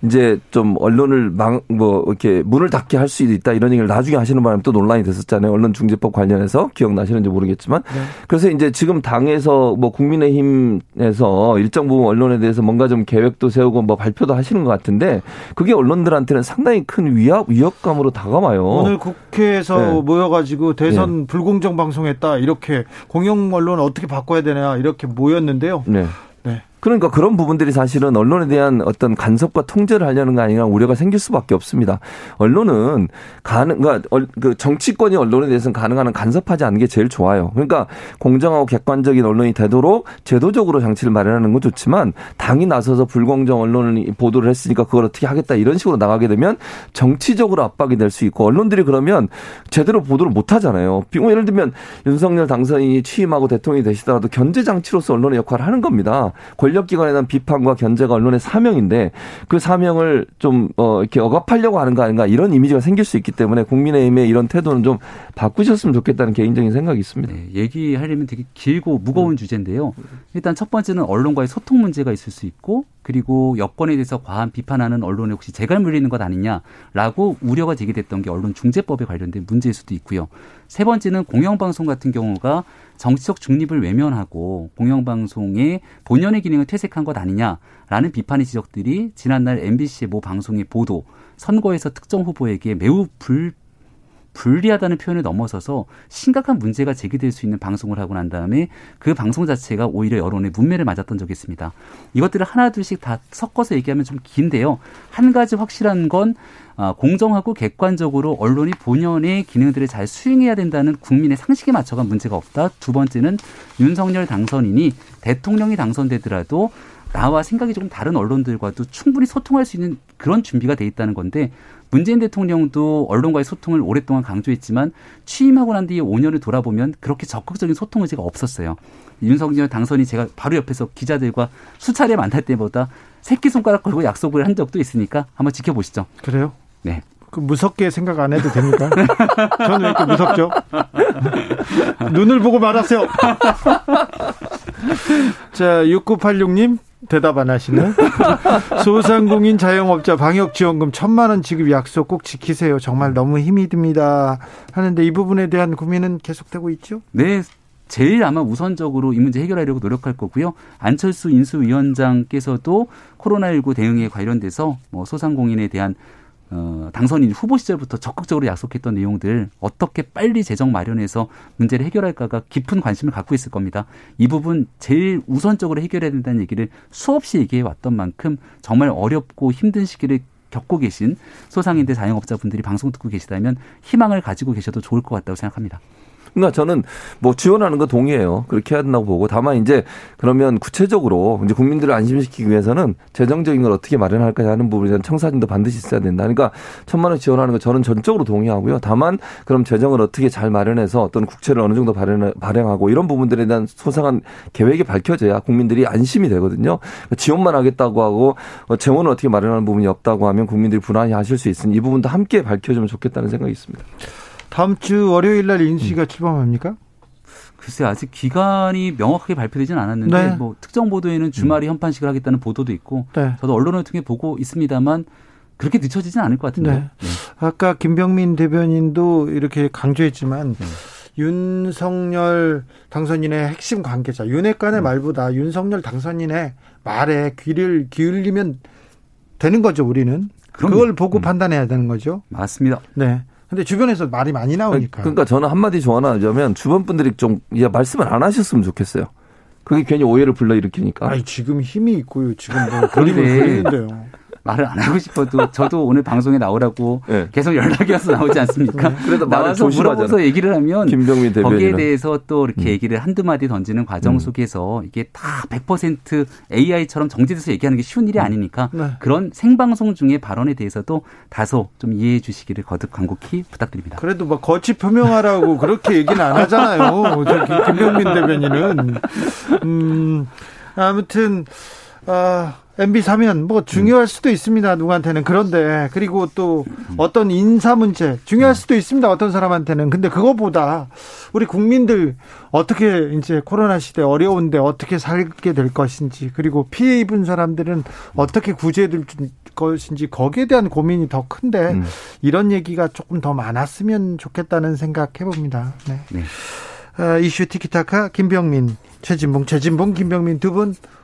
이제 좀 언론을 망, 뭐, 이렇게 문을 닫게 할수 있다 이런 얘기를 나중에 하시는 바람에 또 논란이 됐었잖아요. 언론중재법 관련해서 기억나시는지 모르겠지만. 네. 그래서 이제 지금 당에서 뭐 국민의힘에서 일정 부분 언론에 대해서 뭔가 좀 계획도 세우고 뭐 발표도 하시는 것 같은데 그게 언론들한테는 상당히 큰 위협, 위협감으로 다가와요. 오늘 국회에서 네. 모여가지고 대선 네. 불공정 방송했다 이렇게 공영 언론 어떻게 바꿔야 되냐 이렇게 모였는데요. 네. 그러니까 그런 부분들이 사실은 언론에 대한 어떤 간섭과 통제를 하려는 거 아니냐 우려가 생길 수밖에 없습니다. 언론은 가능, 그러니까 그 정치권이 언론에 대해서는 가능한 간섭하지 않는 게 제일 좋아요. 그러니까 공정하고 객관적인 언론이 되도록 제도적으로 장치를 마련하는 건 좋지만 당이 나서서 불공정 언론을 보도를 했으니까 그걸 어떻게 하겠다 이런 식으로 나가게 되면 정치적으로 압박이 될 수 있고 언론들이 그러면 제대로 보도를 못 하잖아요. 예를 들면 윤석열 당선인이 취임하고 대통령이 되시더라도 견제 장치로서 언론의 역할을 하는 겁니다. 권 력기관에 대한 비판과 견제가 언론의 사명인데 그 사명을 좀 어, 이렇게 억압하려고 하는 거 아닌가 이런 이미지가 생길 수 있기 때문에 국민의힘의 이런 태도는 좀 바꾸셨으면 좋겠다는 개인적인 생각이 있습니다. 네, 얘기하려면 되게 길고 무거운 음. 주제인데요. 일단 첫 번째는 언론과의 소통 문제가 있을 수 있고 그리고 여권에 대해서 과한 비판하는 언론에 혹시 재갈 물리는 것 아니냐라고 우려가 제기됐던 게 언론 중재법에 관련된 문제일 수도 있고요. 세 번째는 공영방송 같은 경우가 정치적 중립을 외면하고 공영방송의 본연의 기능을 퇴색한 것 아니냐라는 비판의 지적들이 지난날 MBC의 모 방송의 보도, 선거에서 특정 후보에게 매우 불 불리하다는 표현을 넘어서서 심각한 문제가 제기될 수 있는 방송을 하고 난 다음에 그 방송 자체가 오히려 여론의 문매를 맞았던 적이 있습니다. 이것들을 하나둘씩 다 섞어서 얘기하면 좀 긴데요. 한 가지 확실한 건 아, 공정하고 객관적으로 언론이 본연의 기능들을 잘 수행해야 된다는 국민의 상식에 맞춰간 문제가 없다. 두 번째는 윤석열 당선인이 대통령이 당선되더라도 나와 생각이 조금 다른 언론들과도 충분히 소통할 수 있는 그런 준비가 돼 있다는 건데 문재인 대통령도 언론과의 소통을 오랫동안 강조했지만 취임하고 난 뒤에 5년을 돌아보면 그렇게 적극적인 소통 의지가 없었어요. 윤석열 당선이 제가 바로 옆에서 기자들과 수차례 만날 때보다 새끼손가락 걸고 약속을 한 적도 있으니까 한번 지켜보시죠. 그래요? 네. 그 무섭게 생각 안 해도 됩니까? 저는 왜 이렇게 무섭죠? 눈을 보고 말하세요. 자, 6986님, 대답 안 하시네. 소상공인 자영업자 방역지원금 천만 원 지급 약속 꼭 지키세요. 정말 너무 힘이 듭니다. 하는데 이 부분에 대한 고민은 계속되고 있죠? 네. 제일 아마 우선적으로 이 문제 해결하려고 노력할 거고요. 안철수 인수위원장께서도 코로나19 대응에 관련돼서 뭐 소상공인에 대한 어, 당선인 후보 시절부터 적극적으로 약속했던 내용들 어떻게 빨리 재정 마련해서 문제를 해결할까가 깊은 관심을 갖고 있을 겁니다. 이 부분 제일 우선적으로 해결해야 된다는 얘기를 수없이 얘기해 왔던 만큼 정말 어렵고 힘든 시기를 겪고 계신 소상인들 자영업자분들이 방송 듣고 계시다면 희망을 가지고 계셔도 좋을 것 같다고 생각합니다. 그러니까 저는 뭐 지원하는 거 동의해요. 그렇게 해야 된다고 보고 다만 이제 그러면 구체적으로 이제 국민들을 안심시키기 위해서는 재정적인 걸 어떻게 마련할까 하는 부분에 대한 청사진도 반드시 있어야 된다. 그러니까 천만 원 지원하는 거 저는 전적으로 동의하고요. 다만 그럼 재정을 어떻게 잘 마련해서 어떤 국채를 어느 정도 발행, 발행하고 이런 부분들에 대한 소상한 계획이 밝혀져야 국민들이 안심이 되거든요. 그러니까 지원만 하겠다고 하고 어, 재원을 어떻게 마련하는 부분이 없다고 하면 국민들이 불안해 하실 수 있으니 이 부분도 함께 밝혀주면 좋겠다는 생각이 있습니다. 다음 주 월요일 날 인수위가 음. 출범합니까? 글쎄 아직 기간이 명확하게 발표되진 않았는데 네. 뭐 특정 보도에는 주말에 음. 현판식을 하겠다는 보도도 있고 네. 저도 언론을 통해 보고 있습니다만 그렇게 늦춰지진 않을 것 같은데. 네. 네. 아까 김병민 대변인도 이렇게 강조했지만 네. 윤석열 당선인의 핵심 관계자 윤핵관의 음. 말보다 윤석열 당선인의 말에 귀를 기울이면 되는 거죠 우리는. 그럼요. 그걸 보고 음. 판단해야 되는 거죠. 맞습니다. 네. 근데 주변에서 말이 많이 나오니까. 그러니까 저는 한마디 조언하자면 주변 분들이 좀 말씀을 안 하셨으면 좋겠어요. 그게 괜히 오해를 불러일으키니까. 아니, 지금 힘이 있고요. 지금 뭐 그림을 그리는데요. 말을 안 하고 싶어도 저도 오늘 방송에 나오라고 네. 계속 연락이 와서 나오지 않습니까? 네. 그래도 나와서 물어보서 얘기를 하면 김병민 거기에 대해서 또 이렇게 음. 얘기를 한두 마디 던지는 과정 음. 속에서 이게 다 100% AI처럼 정제돼서 얘기하는 게 쉬운 일이 음. 아니니까 네. 그런 생방송 중에 발언에 대해서도 다소 좀 이해해 주시기를 거듭 간곡히 부탁드립니다. 그래도 뭐 거치 표명하라고 그렇게 얘기는 안 하잖아요. 김병민 대변인은 음 아무튼 아 MB 사면 뭐 중요할 수도 있습니다. 누구한테는 그런데 그리고 또 어떤 인사 문제 중요할 수도 있습니다. 어떤 사람한테는 근데 그거보다 우리 국민들 어떻게 이제 코로나 시대 어려운데 어떻게 살게 될 것인지 그리고 피해 입은 사람들은 어떻게 구제될 것인지 거기에 대한 고민이 더 큰데 음. 이런 얘기가 조금 더 많았으면 좋겠다는 생각 해봅니다. 네. 네. 어, 이슈 티키타카 김병민 최진봉 최진봉 김병민 두 분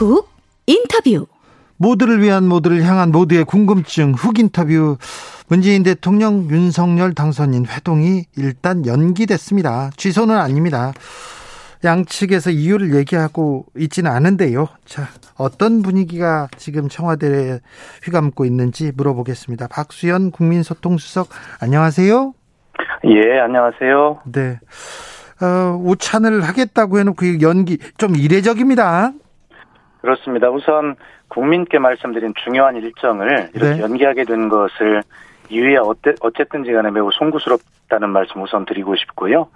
훅 인터뷰. 모두를 위한 모두를 향한 모두의 궁금증 훅 인터뷰 문재인 대통령 윤석열 당선인 회동이 일단 연기됐습니다. 취소는 아닙니다. 양측에서 이유를 얘기하고 있지는 않은데요. 자, 어떤 분위기가 지금 청와대에 휘감고 있는지 물어보겠습니다. 박수현 국민소통수석, 안녕하세요. 예, 안녕하세요. 네. 어, 오찬을 하겠다고 해놓고 그 연기 좀 이례적입니다. 그렇습니다. 우선 국민께 말씀드린 중요한 일정을 이렇게 네. 연기하게 된 것을 이후에 어쨌든지 간에 매우 송구스럽다는 말씀 우선 드리고 싶고요.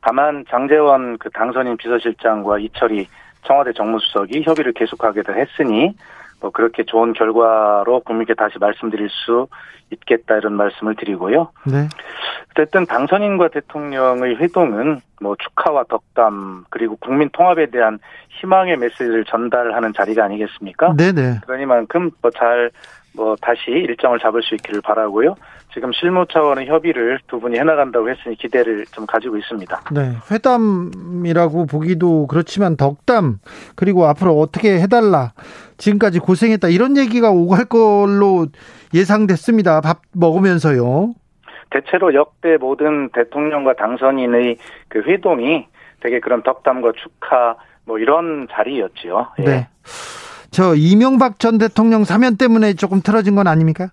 다만 장재원 그 당선인 비서실장과 이철이 청와대 정무수석이 협의를 계속하게도 했으니 뭐 그렇게 좋은 결과로 국민께 다시 말씀드릴 수 있겠다 이런 말씀을 드리고요. 네. 어쨌든 당선인과 대통령의 회동은 뭐 축하와 덕담 그리고 국민 통합에 대한 희망의 메시지를 전달하는 자리가 아니겠습니까? 네네. 그러니만큼 뭐 잘 뭐 다시 일정을 잡을 수 있기를 바라고요. 지금 실무 차원의 협의를 두 분이 해나간다고 했으니 기대를 좀 가지고 있습니다. 네. 회담이라고 보기도 그렇지만 덕담, 그리고 앞으로 어떻게 해달라. 지금까지 고생했다. 이런 얘기가 오갈 걸로 예상됐습니다. 밥 먹으면서요. 대체로 역대 모든 대통령과 당선인의 그 회동이 되게 그런 덕담과 축하 뭐 이런 자리였지요. 예. 네. 저 이명박 전 대통령 사면 때문에 조금 틀어진 건 아닙니까?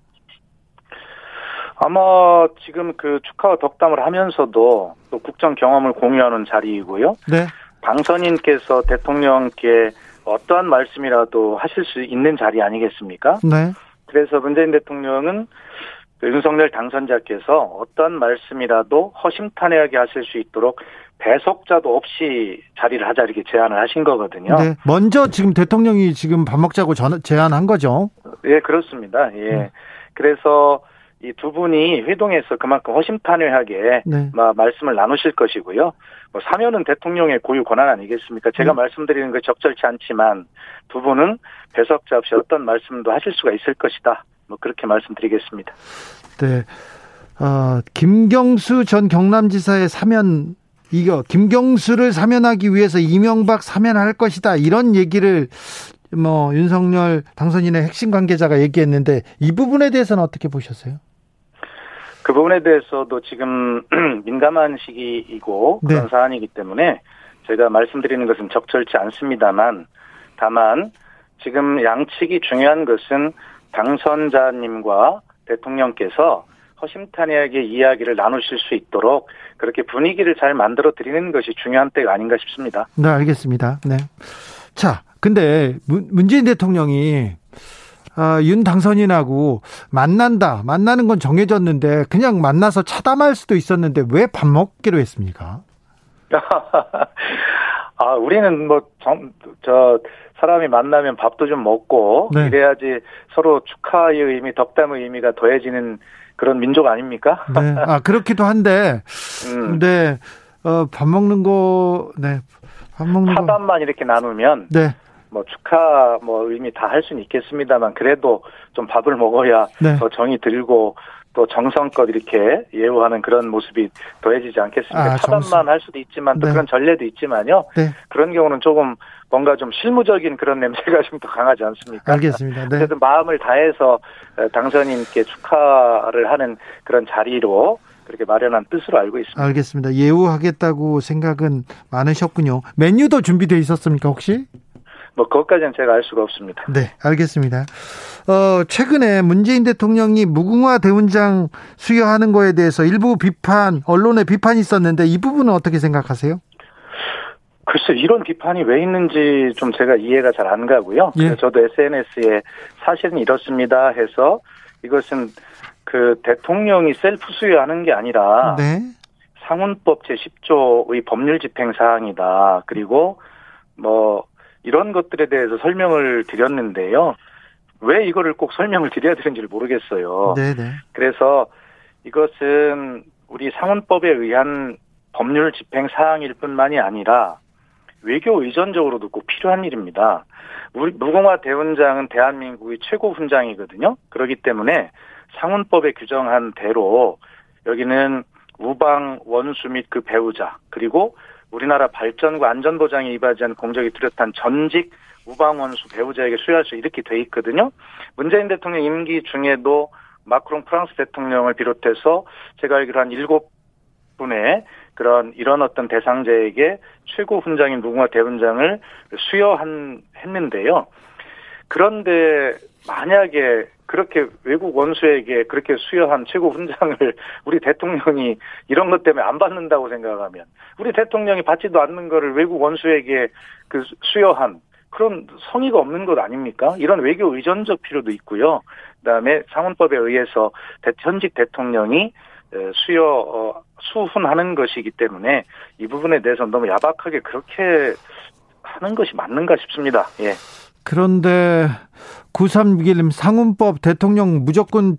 아마 지금 그 축하와 덕담을 하면서도 또 국정 경험을 공유하는 자리이고요. 네. 당선인께서 대통령께 어떠한 말씀이라도 하실 수 있는 자리 아니겠습니까? 네. 그래서 문재인 대통령은 그 윤석열 당선자께서 어떤 말씀이라도 허심탄회하게 하실 수 있도록 배석자도 없이 자리를 하자 이렇게 제안을 하신 거거든요. 네. 먼저 지금 대통령이 지금 밥 먹자고 전, 제안한 거죠. 예, 그렇습니다. 예. 음. 그래서 이 두 분이 회동에서 그만큼 허심탄회하게 네. 마- 말씀을 나누실 것이고요. 뭐 사면은 대통령의 고유 권한 아니겠습니까? 제가 음. 말씀드리는 게 적절치 않지만 두 분은 배석자 없이 어떤 말씀도 하실 수가 있을 것이다. 뭐 그렇게 말씀드리겠습니다. 네. 어, 김경수 전 경남지사의 사면 이거 김경수를 사면하기 위해서 이명박 사면할 것이다. 이런 얘기를 뭐 윤석열 당선인의 핵심 관계자가 얘기했는데 이 부분에 대해서는 어떻게 보셨어요? 그 부분에 대해서도 지금 민감한 시기이고 네. 그런 사안이기 때문에 제가 말씀드리는 것은 적절치 않습니다만 다만 지금 양측이 중요한 것은 당선자님과 대통령께서 허심탄회하게 이야기를 나누실 수 있도록 그렇게 분위기를 잘 만들어 드리는 것이 중요한 때가 아닌가 싶습니다. 네, 알겠습니다. 네. 자, 근데 문- 문재인 대통령이 아, 윤 당선인하고 만난다. 만나는 건 정해졌는데 그냥 만나서 차담할 수도 있었는데 왜 밥 먹기로 했습니까? 아, 우리는 뭐, 정, 저, 사람이 만나면 밥도 좀 먹고, 네. 이래야지 서로 축하의 의미, 덕담의 의미가 더해지는 그런 민족 아닙니까? 네. 아, 그렇기도 한데 음, 네. 어, 밥 먹는 거, 네. 밥 먹는 거. 차담만 이렇게 나누면, 네. 뭐, 축하, 뭐, 의미 다 할 수는 있겠습니다만, 그래도 좀 밥을 먹어야 네. 더 정이 들고, 또 정성껏 이렇게 예우하는 그런 모습이 더해지지 않겠습니까? 아, 정성. 할 수도 있지만, 또 네. 그런 전례도 있지만요. 네. 그런 경우는 조금 뭔가 좀 실무적인 그런 냄새가 좀 더 강하지 않습니까? 알겠습니다. 네. 어쨌든 마음을 다해서 어, 당선인께 축하를 하는 그런 자리로 그렇게 마련한 뜻으로 알고 있습니다. 알겠습니다. 예우하겠다고 생각은 많으셨군요. 메뉴도 준비되어 있었습니까, 혹시? 뭐 그것까지는 제가 알 수가 없습니다. 네, 알겠습니다. 어, 최근에 문재인 대통령이 무궁화 대훈장 수여하는 거에 대해서 일부 비판, 언론의 비판이 있었는데 이 부분은 어떻게 생각하세요? 글쎄 이런 비판이 왜 있는지 좀 제가 이해가 잘 안 가고요. 예. 저도 SNS에 사실은 이렇습니다 해서 이것은 그 대통령이 셀프 수여하는 게 아니라 네. 상훈법 제10조의 법률 집행 사항이다. 그리고 뭐 이런 것들에 대해서 설명을 드렸는데요. 왜 이거를 꼭 설명을 드려야 되는지를 모르겠어요. 네, 네. 그래서 이것은 우리 상훈법에 의한 법률 집행 사항일 뿐만이 아니라 외교 의존적으로도 꼭 필요한 일입니다. 무공화 대훈장은 대한민국의 최고 훈장이거든요. 그렇기 때문에 상훈법에 규정한 대로 여기는 우방 원수 및 그 배우자 그리고 우리나라 발전과 안전 보장에 이바지한 공적이 뚜렷한 전직 우방 원수 배우자에게 수여할 수 이렇게 돼 있거든요. 문재인 대통령 임기 중에도 마크롱 프랑스 대통령을 비롯해서 제가 알기로 한 일곱 분의 그런 이런 어떤 대상자에게 최고 훈장인 무궁화 대훈장을 수여한 했는데요. 그런데 만약에 그렇게 외국 원수에게 그렇게 수여한 최고 훈장을 우리 대통령이 이런 것 때문에 안 받는다고 생각하면 우리 대통령이 받지도 않는 거를 외국 원수에게 그 수여한 그런 성의가 없는 것 아닙니까? 이런 외교 의존적 필요도 있고요. 그다음에 상원법에 의해서 현직 대통령이 수여 어, 수훈하는 것이기 때문에 이 부분에 대해서 너무 야박하게 그렇게 하는 것이 맞는가 싶습니다. 예. 그런데 9361님 상훈법 대통령 무조건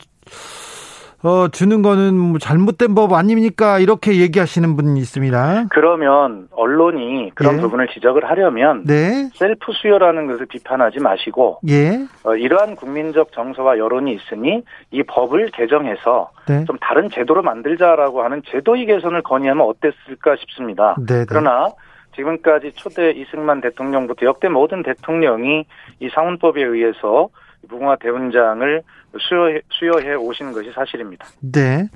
어, 주는 거는 뭐 잘못된 법 아닙니까? 이렇게 얘기하시는 분이 있습니다. 그러면 언론이 그런 예. 부분을 지적을 하려면 네. 셀프 수요라는 것을 비판하지 마시고 예. 어, 이러한 국민적 정서와 여론이 있으니 이 법을 개정해서 네. 좀 다른 제도로 만들자라고 하는 제도의 개선을 건의하면 어땠을까 싶습니다. 네. 네. 그러나 지금까지 초대 이승만 대통령부터 역대 모든 대통령이 이 상훈법에 의해서 무궁화 대훈장을 수여해, 수여해 오신 것이 사실입니다. 네.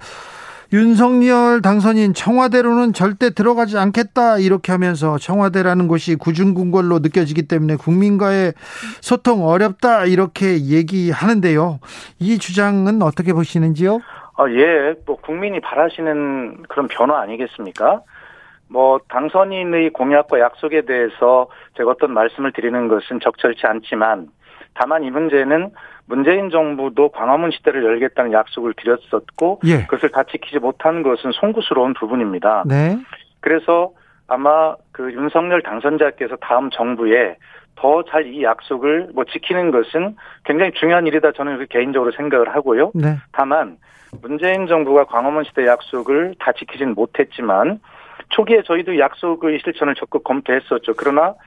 윤석열 당선인 청와대로는 절대 들어가지 않겠다 이렇게 하면서 청와대라는 곳이 구중궁궐로 느껴지기 때문에 국민과의 소통 어렵다 이렇게 얘기하는데요. 이 주장은 어떻게 보시는지요? 아, 예, 뭐 국민이 바라시는 그런 변화 아니겠습니까? 뭐 당선인의 공약과 약속에 대해서 제가 어떤 말씀을 드리는 것은 적절치 않지만 다만 이 문제는 문재인 정부도 광화문 시대를 열겠다는 약속을 드렸었고 예. 그것을 다 지키지 못한 것은 송구스러운 부분입니다. 네. 그래서 아마 그 윤석열 당선자께서 다음 정부에 더 잘 이 약속을 뭐 지키는 것은 굉장히 중요한 일이다 저는 그 개인적으로 생각을 하고요. 네. 다만 문재인 정부가 광화문 시대 약속을 다 지키진 못했지만 초기에 저희도 약속의 실천을 적극 검토했었죠. 그러나 부-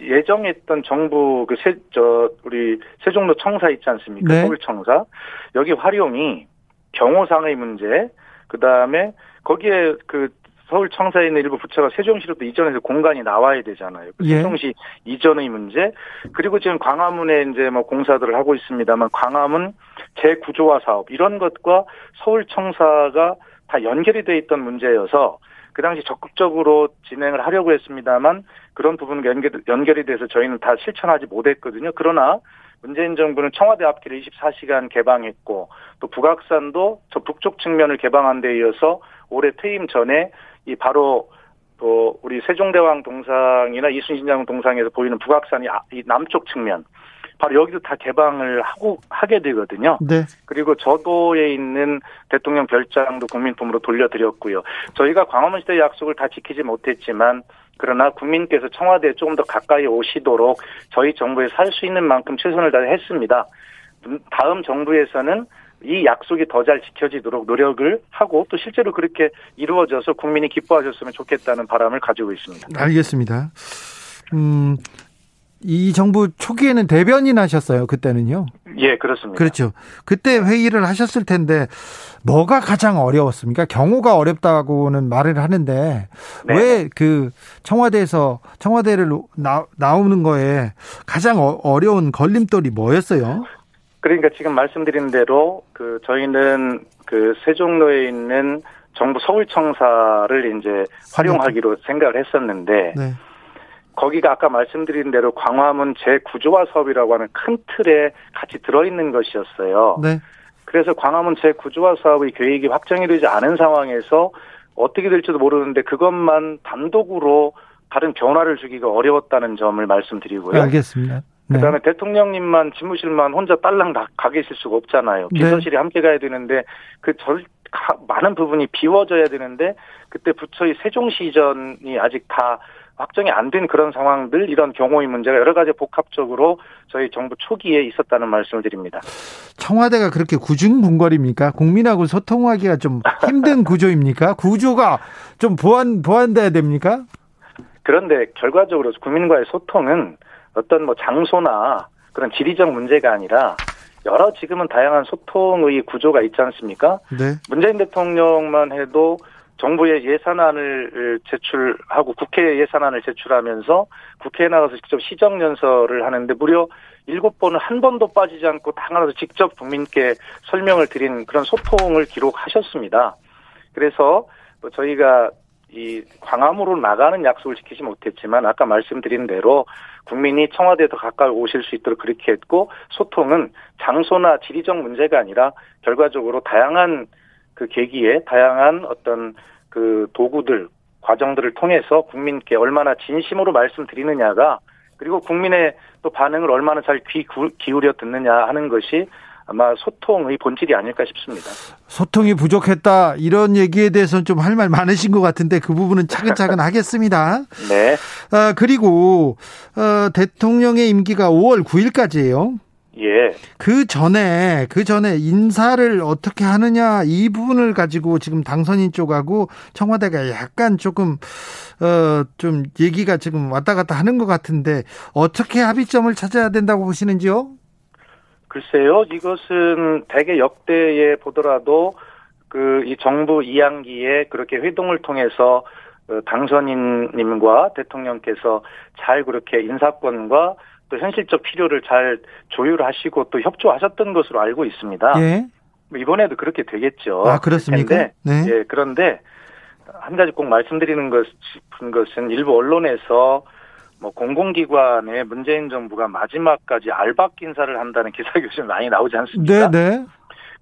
예정했던 정부 그 세 저 우리 세종로 청사 있지 않습니까? 네. 서울 청사 여기 활용이 경호상의 문제 그 다음에 거기에 그 서울 청사에 있는 일부 부처가 세종시로도 이전해서 공간이 나와야 되잖아요. 그 예. 세종시 이전의 문제 그리고 지금 광화문에 이제 뭐 공사들을 하고 있습니다만 광화문 재구조화 사업 이런 것과 서울 청사가 다 연결이 돼 있던 문제여서 그 당시 적극적으로 진행을 하려고 했습니다만 그런 부분 연결, 연결이 돼서 저희는 다 실천하지 못했거든요. 그러나 문재인 정부는 청와대 앞길을 24시간 개방했고 또 북악산도 저 북쪽 측면을 개방한 데 이어서 올해 퇴임 전에 이 바로 또 우리 세종대왕 동상이나 이순신 장군 동상에서 보이는 북악산이 아- 이 남쪽 측면 바로 여기도 다 개방을 하고 하게 되거든요. 네. 그리고 저도에 있는 대통령 별장도 국민품으로 돌려드렸고요. 저희가 광화문 시대 약속을 다 지키지 못했지만 그러나 국민께서 청와대에 조금 더 가까이 오시도록 저희 정부에서 할 수 있는 만큼 최선을 다했습니다. 음, 다음 정부에서는 이 약속이 더 잘 지켜지도록 노력을 하고 또 실제로 그렇게 이루어져서 국민이 기뻐하셨으면 좋겠다는 바람을 가지고 있습니다. 알겠습니다. 음, 이 정부 초기에는 대변인 하셨어요. 그때는요. 예, 그렇습니다. 그렇죠. 그때 회의를 하셨을 텐데 뭐가 가장 어려웠습니까? 경호가 어렵다고는 말을 하는데 네. 왜그 청와대에서 청와대를 나, 나오는 거에 가장 어, 어려운 걸림돌이 뭐였어요? 그러니까 지금 말씀드린 대로 그 저희는 그 세종로에 있는 정부 서울청사를 이제 활용하기로 생각을 했었는데 네. 거기가 아까 말씀드린 대로 광화문 재구조화 사업이라고 하는 큰 틀에 같이 들어있는 것이었어요. 네. 그래서 광화문 재구조화 사업의 계획이 확정이 되지 않은 상황에서 어떻게 될지도 모르는데 그것만 단독으로 다른 변화를 주기가 어려웠다는 점을 말씀드리고요. 알겠습니다. 네. 그다음에 대통령님만 집무실만 혼자 딸랑 다가 계실 수가 없잖아요. 네. 비서실이 함께 가야 되는데 그절 가- 많은 부분이 비워져야 되는데 그때 부처의 세종시 이전이 아직 다 확정이 안 된 그런 상황들 이런 경호의 문제가 여러 가지 복합적으로 저희 정부 초기에 있었다는 말씀을 드립니다. 청와대가 그렇게 구중분거리입니까? 국민하고 소통하기가 좀 힘든 구조입니까? 구조가 좀 보완 보완돼야 됩니까? 그런데 결과적으로 국민과의 소통은 어떤 뭐 장소나 그런 지리적 문제가 아니라 여러 지금은 다양한 소통의 구조가 있지 않습니까? 네. 문재인 대통령만 해도 정부의 예산안을 제출하고 국회 예산안을 제출하면서 국회에 나가서 직접 시정연설을 하는데 무려 일곱 번은 한 번도 빠지지 않고 당하나서 직접 국민께 설명을 드린 그런 소통을 기록하셨습니다. 그래서 뭐 저희가 이 광화문으로 나가는 약속을 지키지 못했지만 아까 말씀드린 대로 국민이 청와대에 더 가까이 오실 수 있도록 그렇게 했고 소통은 장소나 지리적 문제가 아니라 결과적으로 다양한 그 계기에 다양한 어떤 그 도구들 과정들을 통해서 국민께 얼마나 진심으로 말씀드리느냐가 그리고 국민의 또 반응을 얼마나 잘 귀 기울여 듣느냐 하는 것이 아마 소통의 본질이 아닐까 싶습니다. 소통이 부족했다 이런 얘기에 대해서는 좀 할 말 많으신 것 같은데 그 부분은 차근차근 하겠습니다. 네. 아, 그리고 어, 대통령의 임기가 5월 9일까지예요. 예. 그 전에 그 전에 인사를 어떻게 하느냐 이 부분을 가지고 지금 당선인 쪽하고 청와대가 약간 조금 어 좀 얘기가 지금 왔다 갔다 하는 것 같은데 어떻게 합의점을 찾아야 된다고 보시는지요? 글쎄요, 이것은 대개 역대에 보더라도 그 이 정부 이양기에 그렇게 회동을 통해서 어, 당선인님과 대통령께서 잘 그렇게 인사권과 또 현실적 필요를 잘 조율하시고 또 협조하셨던 것으로 알고 있습니다. 예. 뭐 이번에도 그렇게 되겠죠. 아 그렇습니까? 텐데, 네. 예, 그런데 한 가지 꼭 말씀드리는 것, 싶은 것은 일부 언론에서 뭐 공공기관에 문재인 정부가 마지막까지 알박 인사를 한다는 기사가 요즘 많이 나오지 않습니까? 네, 네.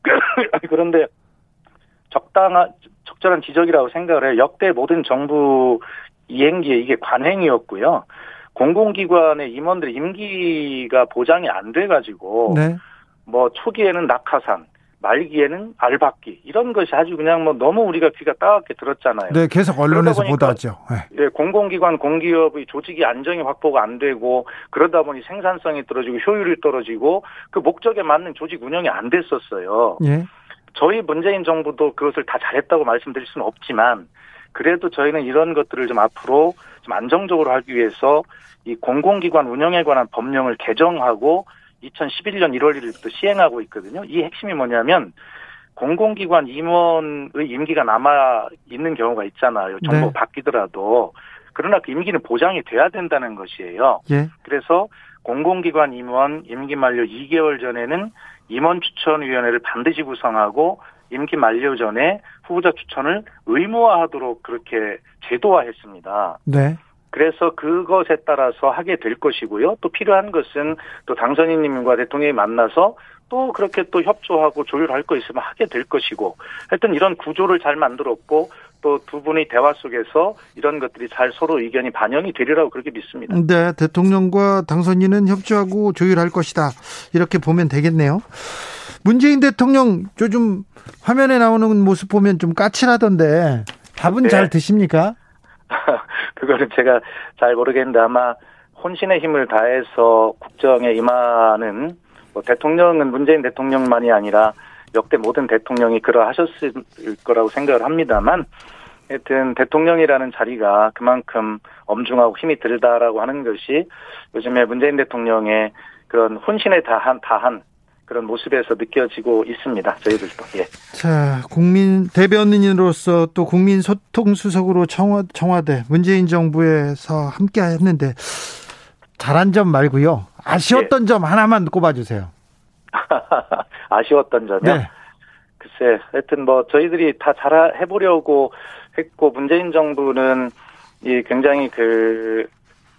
그런데 적당한 적절한 지적이라고 생각을 해요. 역대 모든 정부 이행기에 이게 관행이었고요. 공공기관의 임원들의 임기가 보장이 안 돼가지고 네. 뭐 초기에는 낙하산, 말기에는 알박기 이런 것이 아주 그냥 뭐 너무 우리가 귀가 따갑게 들었잖아요. 네, 계속 언론에서 보도하죠. 네. 예, 공공기관, 공기업의 조직이 안정이 확보가 안 되고 그러다 보니 생산성이 떨어지고 효율이 떨어지고 그 목적에 맞는 조직 운영이 안 됐었어요. 예. 저희 문재인 정부도 그것을 다 잘했다고 말씀드릴 수는 없지만 그래도 저희는 이런 것들을 좀 앞으로 좀 안정적으로 하기 위해서 이 공공기관 운영에 관한 법령을 개정하고 2011년 1월 1일부터 시행하고 있거든요. 이 핵심이 뭐냐면 공공기관 임원의 임기가 남아 있는 경우가 있잖아요. 정부 네. 바뀌더라도 그러나 그 임기는 보장이 돼야 된다는 것이에요. 예. 그래서 공공기관 임원 임기 만료 2개월 전에는 임원 추천위원회를 반드시 구성하고 임기 만료 전에 후보자 추천을 의무화하도록 그렇게 제도화했습니다. 네. 그래서 그것에 따라서 하게 될 것이고요. 또 필요한 것은 또 당선인님과 대통령이 만나서 또 그렇게 또 협조하고 조율할 거 있으면 하게 될 것이고 하여튼 이런 구조를 잘 만들었고 또 두 분의 대화 속에서 이런 것들이 잘 서로 의견이 반영이 되리라고 그렇게 믿습니다. 네, 대통령과 당선인은 협조하고 조율할 것이다. 이렇게 보면 되겠네요. 문재인 대통령 요즘 화면에 나오는 모습 보면 좀 까칠하던데 밥은 네. 잘 드십니까? 그거는 제가 잘 모르겠는데 아마 혼신의 힘을 다해서 국정에 임하는 뭐 대통령은 문재인 대통령만이 아니라 역대 모든 대통령이 그러하셨을 거라고 생각을 합니다만 하여튼 대통령이라는 자리가 그만큼 엄중하고 힘이 들다라고 하는 것이 요즘에 문재인 대통령의 그런 혼신에 다한 다한 그런 모습에서 느껴지고 있습니다. 저희들도 예. 자, 국민 대변인으로서 또 국민 소통 수석으로 청와, 청와대 문재인 정부에서 함께 했는데 잘한 점 말고요. 아쉬웠던 예. 점 하나만 꼽아 주세요. 아쉬웠던 점이요. 네. 글쎄, 하여튼 뭐 저희들이 다 잘 해보려고 했고 문재인 정부는 이 굉장히 그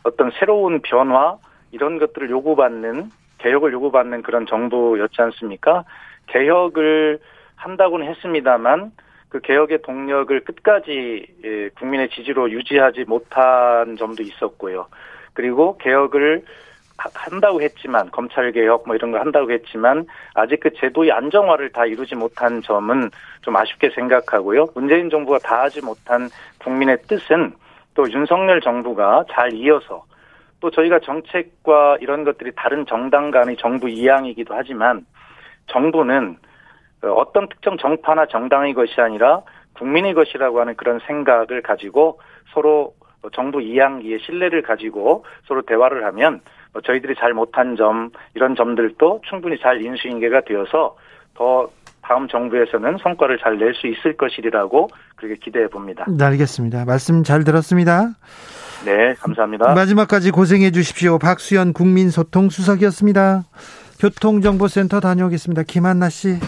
어떤 새로운 변화 이런 것들을 요구받는 개혁을 요구받는 그런 정부였지 않습니까? 개혁을 한다고는 했습니다만 그 개혁의 동력을 끝까지 예, 국민의 지지로 유지하지 못한 점도 있었고요. 그리고 개혁을 하- 한다고 했지만 검찰 개혁 뭐 이런 거 한다고 했지만 아직 그 제도의 안정화를 다 이루지 못한 점은 좀 아쉽게 생각하고요. 문재인 정부가 다 하지 못한 국민의 뜻은 또 윤석열 정부가 잘 이어서 또 저희가 정책과 이런 것들이 다른 정당 간의 정부 이양이기도 하지만 정부는 어, 어떤 특정 정파나 정당의 것이 아니라 국민의 것이라고 하는 그런 생각을 가지고 서로 정부 이양기에 신뢰를 가지고 서로 대화를 하면 어, 저희들이 잘 못한 점 이런 점들도 충분히 잘 인수인계가 되어서 더 다음 정부에서는 성과를 잘 낼 수 있을 것이라고 그렇게 기대해 봅니다. 네, 알겠습니다. 말씀 잘 들었습니다. 네, 감사합니다. 마지막까지 고생해 주십시오. 박수현 국민소통수석이었습니다. 교통정보센터 다녀오겠습니다. 김한나 씨.